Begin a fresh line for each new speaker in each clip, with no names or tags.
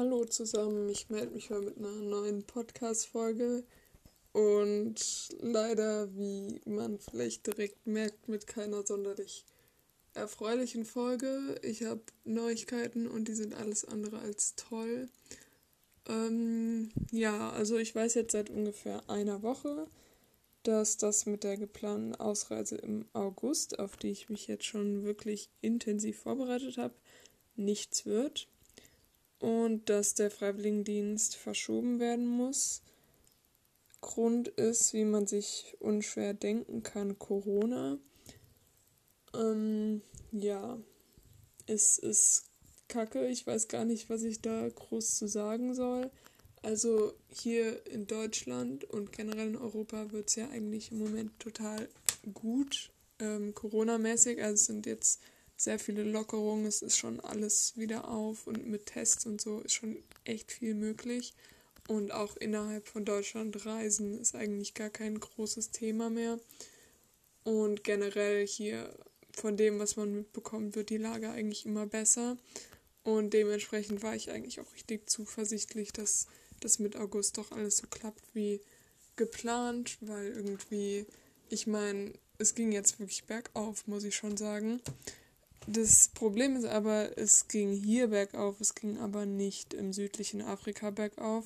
Hallo zusammen, ich melde mich mal mit einer neuen Podcast-Folge und leider, wie man vielleicht direkt merkt, mit keiner sonderlich erfreulichen Folge. Ich habe Neuigkeiten und die sind alles andere als toll. Ähm, ja, also ich weiß jetzt seit ungefähr einer Woche, dass das mit der geplanten Ausreise im August, auf die ich mich jetzt schon wirklich intensiv vorbereitet habe, nichts wird und dass der Freiwilligendienst verschoben werden muss. Grund ist, wie man sich unschwer denken kann, Corona. Ähm, ja, es ist kacke. Ich weiß gar nicht, was ich da groß zu sagen soll. Also hier in Deutschland und generell in Europa wird es ja eigentlich im Moment total gut, ähm, Corona-mäßig. Also es sind jetzt sehr viele Lockerungen, es ist schon alles wieder auf und mit Tests und so ist schon echt viel möglich. Und auch innerhalb von Deutschland reisen ist eigentlich gar kein großes Thema mehr. Und generell hier von dem, was man mitbekommt, wird die Lage eigentlich immer besser. Und dementsprechend war ich eigentlich auch richtig zuversichtlich, dass das mit August doch alles so klappt wie geplant, weil irgendwie, ich meine, es ging jetzt wirklich bergauf, muss ich schon sagen. Das Problem ist aber, es ging hier bergauf, es ging aber nicht im südlichen Afrika bergauf,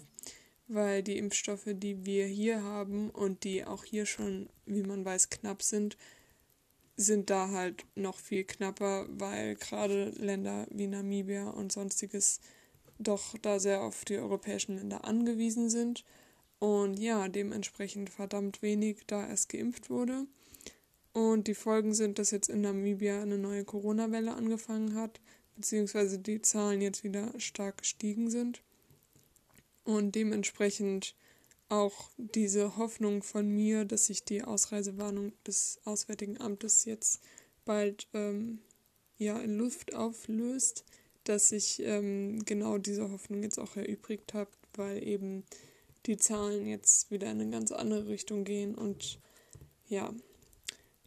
weil die Impfstoffe, die wir hier haben und die auch hier schon, wie man weiß, knapp sind, sind da halt noch viel knapper, weil gerade Länder wie Namibia und sonstiges doch da sehr auf die europäischen Länder angewiesen sind und ja, dementsprechend verdammt wenig da erst geimpft wurde. Und die Folgen sind, dass jetzt in Namibia eine neue Corona-Welle angefangen hat, beziehungsweise die Zahlen jetzt wieder stark gestiegen sind. Und dementsprechend auch diese Hoffnung von mir, dass sich die Ausreisewarnung des Auswärtigen Amtes jetzt bald ähm, ja, in Luft auflöst, dass ich ähm, genau diese Hoffnung jetzt auch erübrigt habe, weil eben die Zahlen jetzt wieder in eine ganz andere Richtung gehen und ja,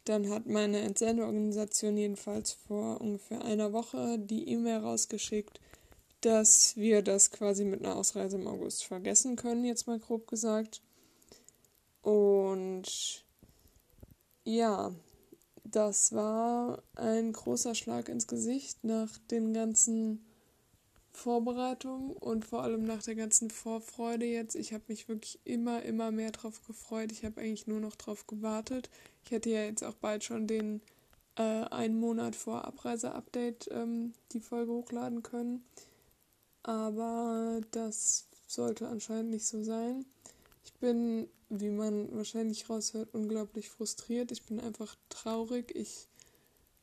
dann hat meine Entsendeorganisation jedenfalls vor ungefähr einer Woche die E-Mail rausgeschickt, dass wir das quasi mit einer Ausreise im August vergessen können, jetzt mal grob gesagt. Und ja, das war ein großer Schlag ins Gesicht nach den ganzen Vorbereitung und vor allem nach der ganzen Vorfreude jetzt. Ich habe mich wirklich immer, immer mehr drauf gefreut. Ich habe eigentlich nur noch drauf gewartet. Ich hätte ja jetzt auch bald schon den äh, einen Monat vor Abreise-Update ähm, die Folge hochladen können. Aber das sollte anscheinend nicht so sein. Ich bin, wie man wahrscheinlich raushört, unglaublich frustriert. Ich bin einfach traurig. Ich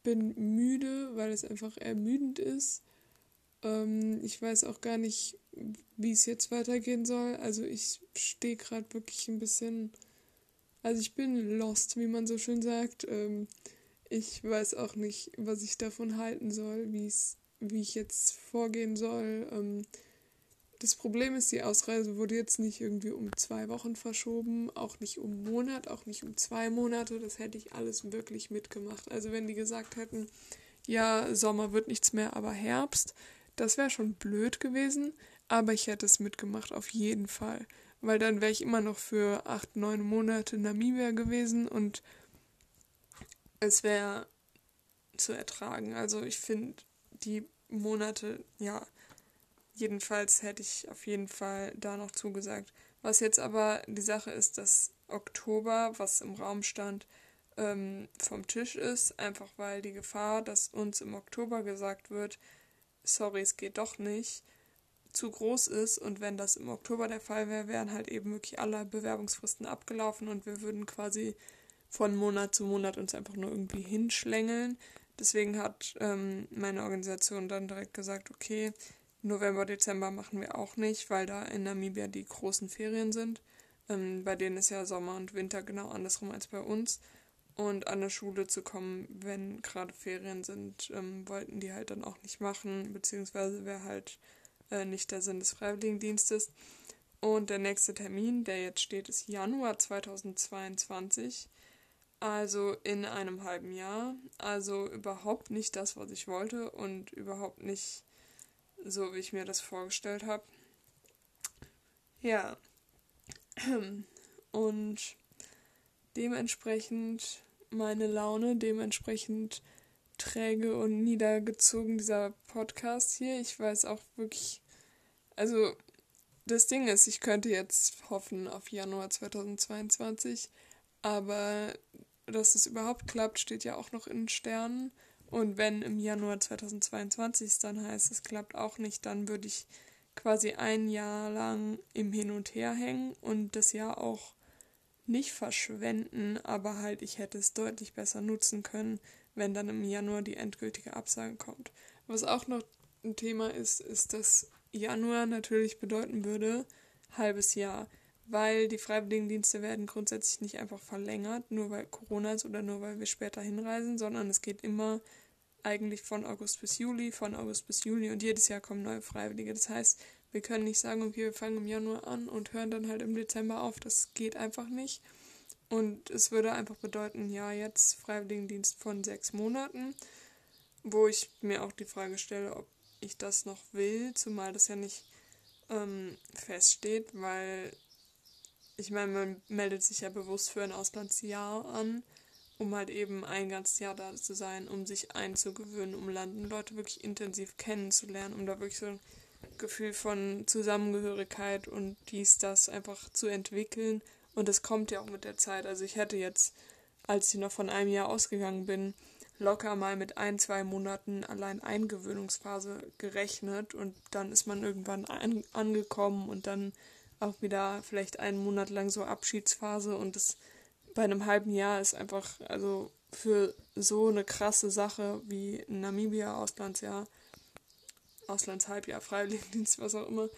bin müde, weil es einfach ermüdend ist ähm, ich weiß auch gar nicht, wie es jetzt weitergehen soll. Also ich stehe gerade wirklich ein bisschen. Also ich bin lost, wie man so schön sagt. Ähm, ich weiß auch nicht, was ich davon halten soll, wie ich jetzt vorgehen soll. Ähm, das Problem ist, die Ausreise wurde jetzt nicht irgendwie um zwei Wochen verschoben, auch nicht um einen Monat, auch nicht um zwei Monate. Das hätte ich alles wirklich mitgemacht. Also wenn die gesagt hätten, ja, Sommer wird nichts mehr, aber Herbst, das wäre schon blöd gewesen, aber ich hätte es mitgemacht, auf jeden Fall. Weil dann wäre ich immer noch für acht, neun Monate Namibia gewesen und es wäre zu ertragen. Also ich finde die Monate, ja, jedenfalls hätte ich auf jeden Fall da noch zugesagt. Was jetzt aber die Sache ist, dass Oktober, was im Raum stand, ähm, vom Tisch ist, einfach weil die Gefahr, dass uns im Oktober gesagt wird, sorry, es geht doch nicht, zu groß ist. Und wenn das im Oktober der Fall wäre, wären halt eben wirklich alle Bewerbungsfristen abgelaufen und wir würden quasi von Monat zu Monat uns einfach nur irgendwie hinschlängeln. Deswegen hat ähm, meine Organisation dann direkt gesagt, okay, November, Dezember machen wir auch nicht, weil da in Namibia die großen Ferien sind. Ähm, bei denen ist ja Sommer und Winter genau andersrum als bei uns und an der Schule zu kommen, wenn gerade Ferien sind, ähm, wollten die halt dann auch nicht machen, beziehungsweise wäre halt äh, nicht der Sinn des Freiwilligendienstes. Und der nächste Termin, der jetzt steht, ist Januar 2022, also in einem halben Jahr. Also überhaupt nicht das, was ich wollte und überhaupt nicht so wie ich mir das vorgestellt habe. Ja. Und dementsprechend meine Laune, dementsprechend träge und niedergezogen dieser Podcast hier. Ich weiß auch wirklich, also das Ding ist, ich könnte jetzt hoffen auf Januar 2022, aber dass es überhaupt klappt, steht ja auch noch in Sternen. Und wenn im Januar 2022 es dann heißt, es klappt auch nicht, dann würde ich quasi ein Jahr lang im Hin und Her hängen und das Jahr auch nicht verschwenden, aber halt ich hätte es deutlich besser nutzen können, wenn dann im Januar die endgültige Absage kommt. Was auch noch ein Thema ist, ist, dass Januar natürlich bedeuten würde, halbes Jahr, weil die Freiwilligendienste werden grundsätzlich nicht einfach verlängert, nur weil Corona ist oder nur weil wir später hinreisen, sondern es geht immer eigentlich von August bis Juli, von August bis Juli und jedes Jahr kommen neue Freiwillige. Das heißt, wir können nicht sagen, okay, wir fangen im Januar an und hören dann halt im Dezember auf. Das geht einfach nicht. Und es würde einfach bedeuten, ja, jetzt Freiwilligendienst von sechs Monaten, wo ich mir auch die Frage stelle, ob ich das noch will, zumal das ja nicht ähm, feststeht, weil ich meine, man meldet sich ja bewusst für ein Auslandsjahr an, um halt eben ein ganzes Jahr da zu sein, um sich einzugewöhnen, um Land und Leute wirklich intensiv kennenzulernen, um da wirklich so Gefühl von Zusammengehörigkeit und dies, das einfach zu entwickeln. Und es kommt ja auch mit der Zeit. Also ich hätte jetzt, als ich noch von einem Jahr ausgegangen bin, locker mal mit ein, zwei Monaten allein Eingewöhnungsphase gerechnet und dann ist man irgendwann an, angekommen und dann auch wieder vielleicht einen Monat lang so Abschiedsphase und das bei einem halben Jahr ist einfach, also für so eine krasse Sache wie Namibia Auslandsjahr, Auslandshalbjahr, Freiwilligendienst, was auch immer,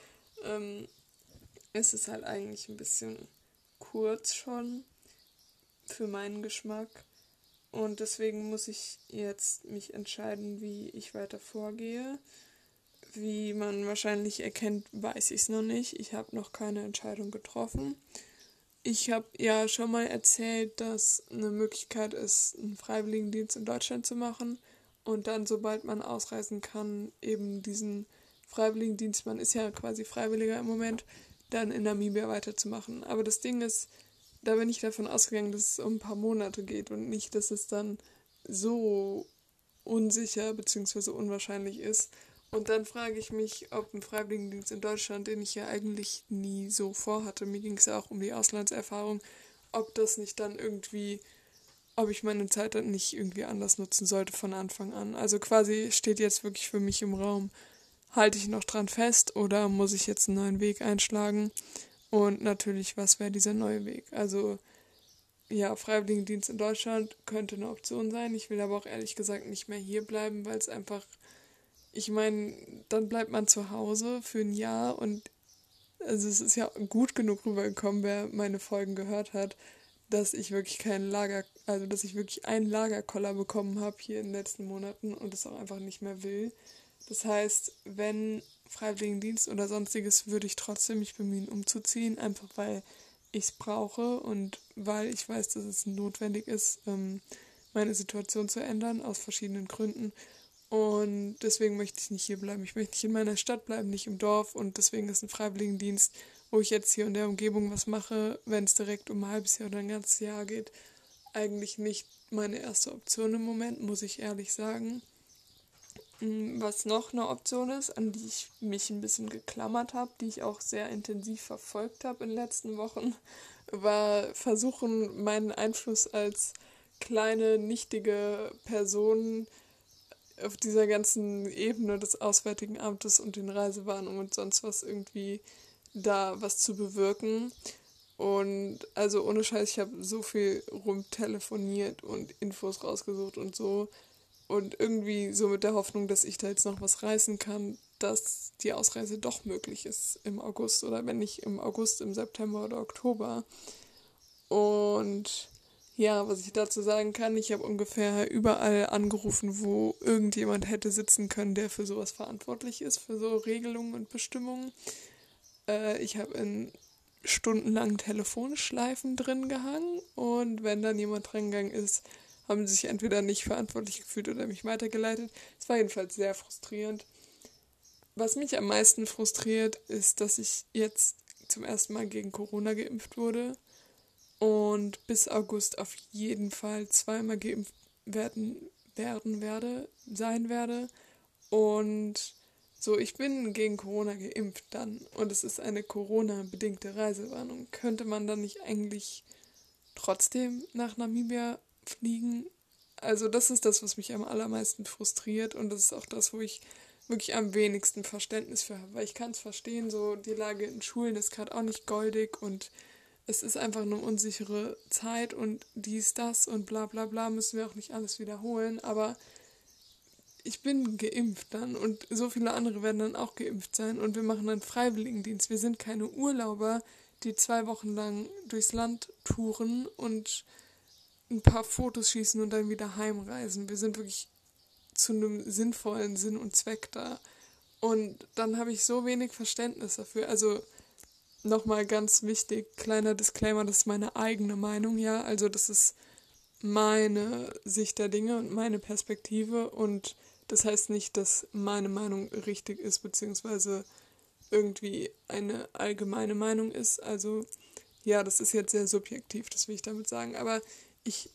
ähm, ist es halt eigentlich ein bisschen kurz schon für meinen Geschmack. Und deswegen muss ich jetzt mich entscheiden, wie ich weiter vorgehe. Wie man wahrscheinlich erkennt, weiß ich es noch nicht. Ich habe noch keine Entscheidung getroffen. Ich habe ja schon mal erzählt, dass eine Möglichkeit ist, einen Freiwilligendienst in Deutschland zu machen und dann, sobald man ausreisen kann, eben diesen Freiwilligendienst, man ist ja quasi Freiwilliger im Moment, dann in Namibia weiterzumachen. Aber das Ding ist, da bin ich davon ausgegangen, dass es um ein paar Monate geht und nicht, dass es dann so unsicher bzw. unwahrscheinlich ist. Und dann frage ich mich, ob ein Freiwilligendienst in Deutschland, den ich ja eigentlich nie so vorhatte, mir ging es ja auch um die Auslandserfahrung, ob das nicht dann irgendwie ob ich meine Zeit dann nicht irgendwie anders nutzen sollte von Anfang an. Also quasi steht jetzt wirklich für mich im Raum, halte ich noch dran fest oder muss ich jetzt einen neuen Weg einschlagen? Und natürlich, was wäre dieser neue Weg? Also ja, Freiwilligendienst in Deutschland könnte eine Option sein. Ich will aber auch ehrlich gesagt nicht mehr hier bleiben, weil es einfach, ich meine, dann bleibt man zu Hause für ein Jahr und also es ist ja gut genug rübergekommen, wer meine Folgen gehört hat, dass ich wirklich kein Lager, also dass ich wirklich einen Lagerkoller bekommen habe hier in den letzten Monaten und es auch einfach nicht mehr will. Das heißt, wenn Freiwilligendienst oder sonstiges, würde ich trotzdem mich bemühen, umzuziehen, einfach weil ich es brauche und weil ich weiß, dass es notwendig ist, ähm, meine Situation zu ändern, aus verschiedenen Gründen. Und deswegen möchte ich nicht hier bleiben. Ich möchte nicht in meiner Stadt bleiben, nicht im Dorf. Und deswegen ist ein Freiwilligendienst wo ich jetzt hier in der Umgebung was mache, wenn es direkt um ein halbes Jahr oder ein ganzes Jahr geht, eigentlich nicht meine erste Option im Moment, muss ich ehrlich sagen. Mm, was noch eine Option ist, an die ich mich ein bisschen geklammert habe, die ich auch sehr intensiv verfolgt habe in den letzten Wochen, war versuchen, meinen Einfluss als kleine, nichtige Person auf dieser ganzen Ebene des Auswärtigen Amtes und den Reisewarnungen und sonst was irgendwie da was zu bewirken. Und also ohne Scheiß, ich habe so viel rumtelefoniert und Infos rausgesucht und so. Und irgendwie so mit der Hoffnung, dass ich da jetzt noch was reißen kann, dass die Ausreise doch möglich ist im August oder wenn nicht im August, im September oder Oktober. Und ja, was ich dazu sagen kann, ich habe ungefähr überall angerufen, wo irgendjemand hätte sitzen können, der für sowas verantwortlich ist, für so Regelungen und Bestimmungen. Äh, ich habe in stundenlangen Telefonschleifen drin gehangen und wenn dann jemand dran ist, haben sich entweder nicht verantwortlich gefühlt oder mich weitergeleitet. Es war jedenfalls sehr frustrierend. was mich am meisten frustriert, ist, dass ich jetzt zum ersten Mal gegen Corona geimpft wurde und bis August auf jeden Fall zweimal geimpft werden, werden werde, sein werde. Und so, ich bin gegen Corona geimpft dann und es ist eine Corona-bedingte Reisewarnung. Könnte man dann nicht eigentlich trotzdem nach Namibia fliegen? Also das ist das, was mich am allermeisten frustriert und das ist auch das, wo ich wirklich am wenigsten Verständnis für habe. Weil ich kann es verstehen, so die Lage in Schulen ist gerade auch nicht goldig und es ist einfach eine unsichere Zeit und dies, das und bla bla bla müssen wir auch nicht alles wiederholen. Aber ich bin geimpft dann und so viele andere werden dann auch geimpft sein und wir machen einen Freiwilligendienst. Wir sind keine Urlauber, die zwei Wochen lang durchs Land touren und ein paar Fotos schießen und dann wieder heimreisen. Wir sind wirklich zu einem sinnvollen Sinn und Zweck da. Und dann habe ich so wenig Verständnis dafür. Also nochmal ganz wichtig, kleiner Disclaimer, das ist meine eigene Meinung, ja. Also das ist meine Sicht der Dinge und meine Perspektive und das heißt nicht, dass meine Meinung richtig ist, beziehungsweise irgendwie eine allgemeine Meinung ist. Also ja, das ist jetzt sehr subjektiv, das will ich damit sagen. Aber ich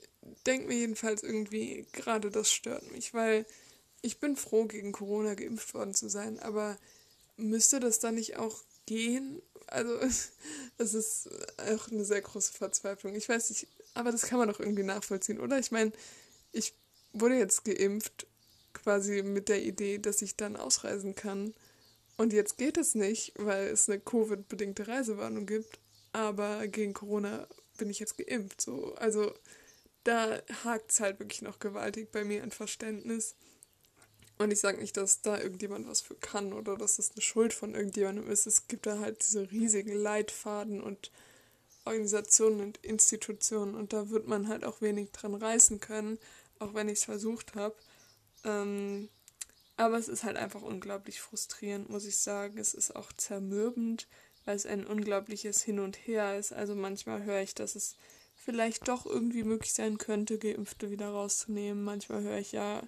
denke mir jedenfalls irgendwie, gerade das stört mich, weil ich bin froh, gegen Corona geimpft worden zu sein, aber müsste das dann nicht auch gehen? Also, es ist auch eine sehr große Verzweiflung. Ich weiß nicht, aber das kann man doch irgendwie nachvollziehen, oder? Ich meine, ich wurde jetzt geimpft, quasi mit der Idee, dass ich dann ausreisen kann. Und jetzt geht es nicht, weil es eine Covid-bedingte Reisewarnung gibt. Aber gegen Corona bin ich jetzt geimpft. So. Also da hakt es halt wirklich noch gewaltig bei mir an Verständnis. Und ich sage nicht, dass da irgendjemand was für kann oder dass es eine Schuld von irgendjemandem ist. Es gibt da halt diese riesigen Leitfaden und Organisationen und Institutionen und da wird man halt auch wenig dran reißen können, auch wenn ich es versucht habe. Ähm, aber es ist halt einfach unglaublich frustrierend, muss ich sagen. Es ist auch zermürbend, weil es ein unglaubliches Hin und Her ist. Also manchmal höre ich, dass es vielleicht doch irgendwie möglich sein könnte, Geimpfte wieder rauszunehmen. Manchmal höre ich ja,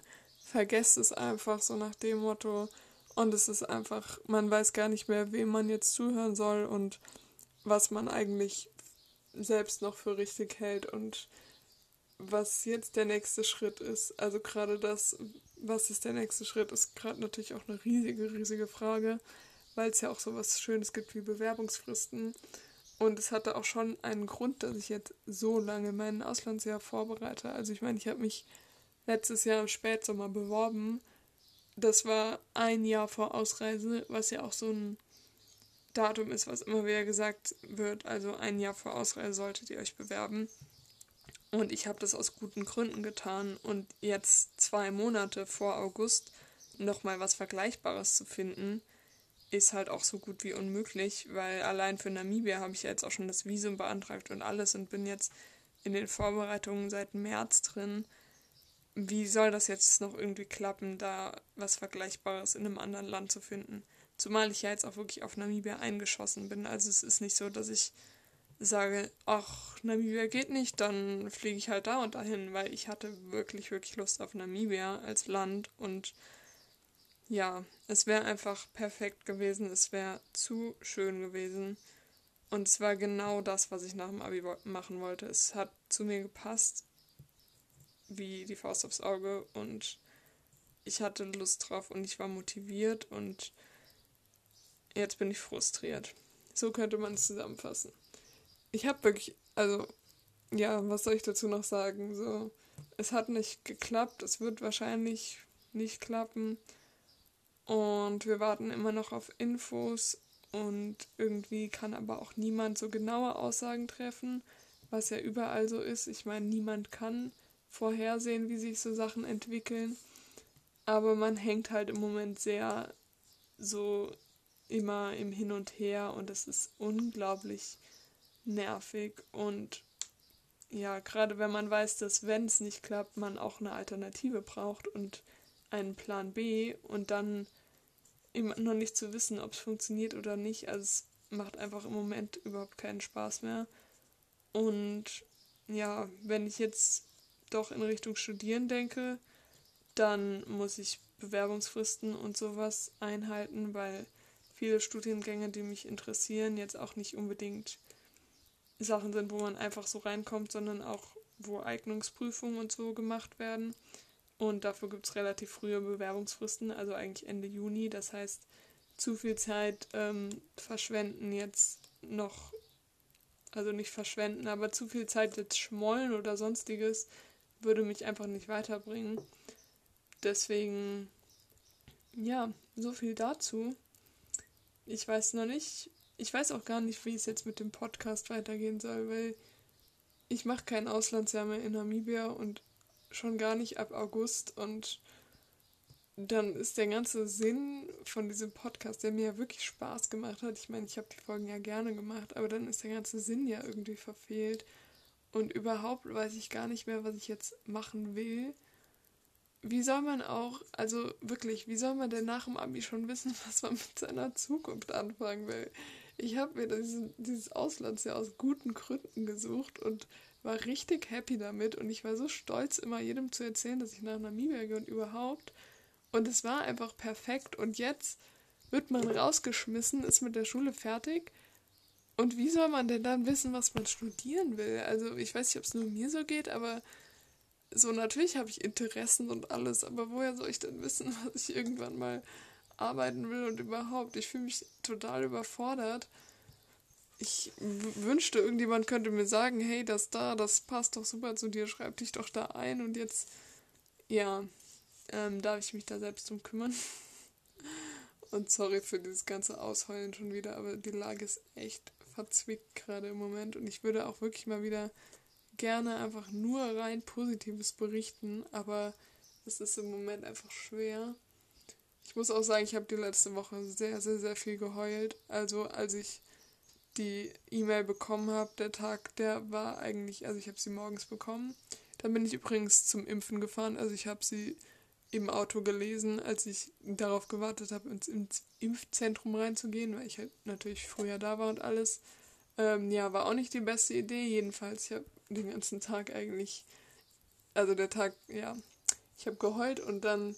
vergesst es einfach so nach dem Motto. Und es ist einfach, man weiß gar nicht mehr, wem man jetzt zuhören soll und was man eigentlich selbst noch für richtig hält und was jetzt der nächste Schritt ist. Also gerade das, was ist der nächste Schritt, ist gerade natürlich auch eine riesige, riesige Frage, weil es ja auch so was Schönes gibt wie Bewerbungsfristen. Und es hatte auch schon einen Grund, dass ich jetzt so lange mein Auslandsjahr vorbereite. Also ich meine, ich habe mich letztes Jahr im Spätsommer beworben. Das war ein Jahr vor Ausreise, was ja auch so ein Datum ist, was immer wieder gesagt wird. Also ein Jahr vor Ausreise solltet ihr euch bewerben. Und ich habe das aus guten Gründen getan. Und jetzt zwei Monate vor August nochmal was Vergleichbares zu finden, ist halt auch so gut wie unmöglich, weil allein für Namibia habe ich ja jetzt auch schon das Visum beantragt und alles und bin jetzt in den Vorbereitungen seit März drin. Wie soll das jetzt noch irgendwie klappen, da was Vergleichbares in einem anderen Land zu finden? Zumal ich ja jetzt auch wirklich auf Namibia eingeschossen bin. Also es ist nicht so, dass ich sage, ach, Namibia geht nicht, dann fliege ich halt da und dahin, weil ich hatte wirklich, wirklich Lust auf Namibia als Land und ja, es wäre einfach perfekt gewesen, es wäre zu schön gewesen und es war genau das, was ich nach dem Abi machen wollte. Es hat zu mir gepasst, wie die Faust aufs Auge und ich hatte Lust drauf und ich war motiviert und jetzt bin ich frustriert. So könnte man es zusammenfassen ich habe wirklich, also, ja, was soll ich dazu noch sagen? So, es hat nicht geklappt, es wird wahrscheinlich nicht klappen. Und wir warten immer noch auf Infos und irgendwie kann aber auch niemand so genaue Aussagen treffen, was ja überall so ist. Ich meine, niemand kann vorhersehen, wie sich so Sachen entwickeln. Aber man hängt halt im Moment sehr so immer im Hin und Her und es ist unglaublich nervig und ja, gerade wenn man weiß, dass wenn es nicht klappt, man auch eine Alternative braucht und einen Plan B und dann immer noch nicht zu wissen, ob es funktioniert oder nicht. Also es macht einfach im Moment überhaupt keinen Spaß mehr. Und ja, wenn ich jetzt doch in Richtung Studieren denke, dann muss ich Bewerbungsfristen und sowas einhalten, weil viele Studiengänge, die mich interessieren, jetzt auch nicht unbedingt Sachen sind, wo man einfach so reinkommt, sondern auch, wo Eignungsprüfungen und so gemacht werden. Und dafür gibt es relativ frühe Bewerbungsfristen, also eigentlich Ende Juni. Das heißt, zu viel Zeit ähm, verschwenden jetzt noch, also nicht verschwenden, aber zu viel Zeit jetzt schmollen oder sonstiges würde mich einfach nicht weiterbringen. Deswegen, ja, so viel dazu. Ich weiß noch nicht, ich weiß auch gar nicht, wie es jetzt mit dem Podcast weitergehen soll, weil ich mache kein Auslandsjahr mehr in Namibia und schon gar nicht ab August und dann ist der ganze Sinn von diesem Podcast, der mir ja wirklich Spaß gemacht hat. Ich meine, ich habe die Folgen ja gerne gemacht, aber dann ist der ganze Sinn ja irgendwie verfehlt. Und überhaupt weiß ich gar nicht mehr, was ich jetzt machen will. Wie soll man auch, also wirklich, wie soll man denn nach dem Abi schon wissen, was man mit seiner Zukunft anfangen will? Ich habe mir diesen, dieses Auslandsjahr aus guten Gründen gesucht und war richtig happy damit. Und ich war so stolz, immer jedem zu erzählen, dass ich nach Namibia gehe und überhaupt. Und es war einfach perfekt. Und jetzt wird man rausgeschmissen, ist mit der Schule fertig. Und wie soll man denn dann wissen, was man studieren will? Also ich weiß nicht, ob es nur mir so geht, aber so natürlich habe ich Interessen und alles, aber woher soll ich denn wissen, was ich irgendwann mal arbeiten will und überhaupt? Ich fühle mich total überfordert. Ich wünschte, irgendjemand könnte mir sagen, hey, das da, das passt doch super zu dir, schreib dich doch da ein und jetzt, ja, ähm, darf ich mich da selbst drum kümmern. Und sorry für dieses ganze Ausheulen schon wieder, aber die Lage ist echt verzwickt gerade im Moment. Und ich würde auch wirklich mal wieder gerne einfach nur rein Positives berichten, aber es ist im Moment einfach schwer. Ich muss auch sagen, ich habe die letzte Woche sehr, sehr, sehr viel geheult. Also als ich die E-Mail bekommen habe, der Tag, der war eigentlich, also ich habe sie morgens bekommen. Dann bin ich übrigens zum Impfen gefahren. Also ich habe sie im Auto gelesen, als ich darauf gewartet habe, ins, ins Impfzentrum reinzugehen, weil ich halt natürlich früher da war und alles. Ähm, ja, war auch nicht die beste Idee. Jedenfalls, ich habe den ganzen Tag eigentlich, also der Tag, ja, ich habe geheult und dann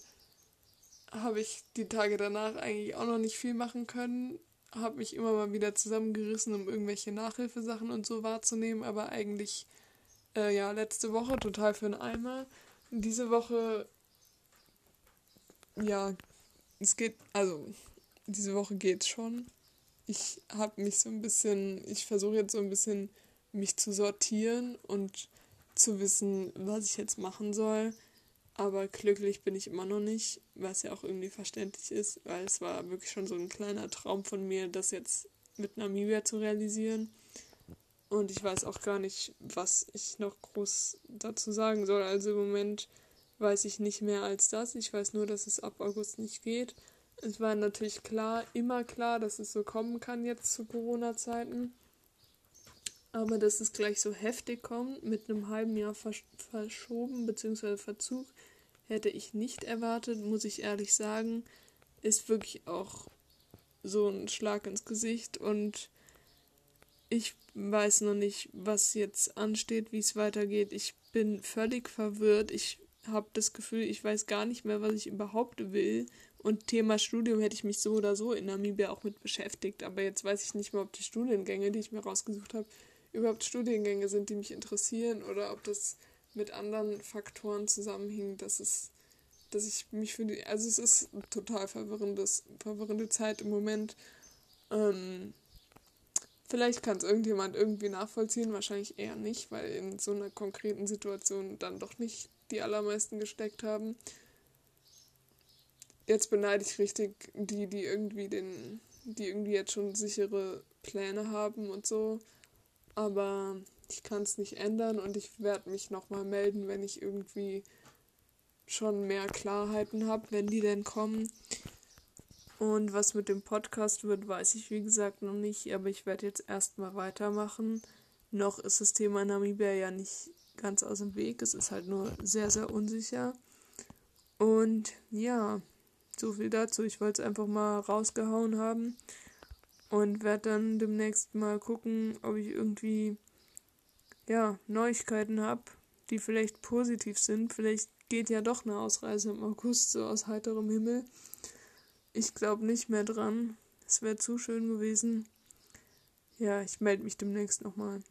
habe ich die Tage danach eigentlich auch noch nicht viel machen können. Habe mich immer mal wieder zusammengerissen, um irgendwelche Nachhilfesachen und so wahrzunehmen, aber eigentlich, äh, ja, letzte Woche total für einen Eimer. Diese Woche ja, es geht, also diese Woche geht's schon. Ich habe mich so ein bisschen, ich versuche jetzt so ein bisschen mich zu sortieren und zu wissen, was ich jetzt machen soll. Aber glücklich bin ich immer noch nicht, was ja auch irgendwie verständlich ist, weil es war wirklich schon so ein kleiner Traum von mir, das jetzt mit Namibia zu realisieren. Und ich weiß auch gar nicht, was ich noch groß dazu sagen soll. Also im Moment weiß ich nicht mehr als das. Ich weiß nur, dass es ab August nicht geht. Es war natürlich klar, immer klar, dass es so kommen kann jetzt zu Corona-Zeiten. Aber dass es gleich so heftig kommt, mit einem halben Jahr versch verschoben bzw. Verzug, hätte ich nicht erwartet, muss ich ehrlich sagen. Ist wirklich auch so ein Schlag ins Gesicht und ich weiß noch nicht, was jetzt ansteht, wie es weitergeht. Ich bin völlig verwirrt. Ich habe das Gefühl, ich weiß gar nicht mehr, was ich überhaupt will. Und Thema Studium hätte ich mich so oder so in Namibia auch mit beschäftigt. Aber jetzt weiß ich nicht mehr, ob die Studiengänge, die ich mir rausgesucht habe, überhaupt Studiengänge sind, die mich interessieren oder ob das mit anderen Faktoren zusammenhing, dass es, dass ich mich für die, also es ist total verwirrendes, verwirrende Zeit im Moment. Ähm, vielleicht kann es irgendjemand irgendwie nachvollziehen, wahrscheinlich eher nicht, weil in so einer konkreten Situation dann doch nicht die allermeisten gesteckt haben. Jetzt beneide ich richtig die, die irgendwie den, die irgendwie jetzt schon sichere Pläne haben und so. Aber ich kann es nicht ändern und ich werde mich nochmal melden, wenn ich irgendwie schon mehr Klarheiten habe, wenn die denn kommen. Und was mit dem Podcast wird, weiß ich wie gesagt noch nicht, aber ich werde jetzt erstmal weitermachen. Noch ist das Thema Namibia ja nicht ganz aus dem Weg. Es ist halt nur sehr, sehr unsicher. Und ja, so viel dazu. Ich wollte es einfach mal rausgehauen haben und werde dann demnächst mal gucken, ob ich irgendwie ja, Neuigkeiten habe, die vielleicht positiv sind. Vielleicht geht ja doch eine Ausreise im August so aus heiterem Himmel. Ich glaube nicht mehr dran. Es wäre zu schön gewesen. Ja, ich melde mich demnächst nochmal.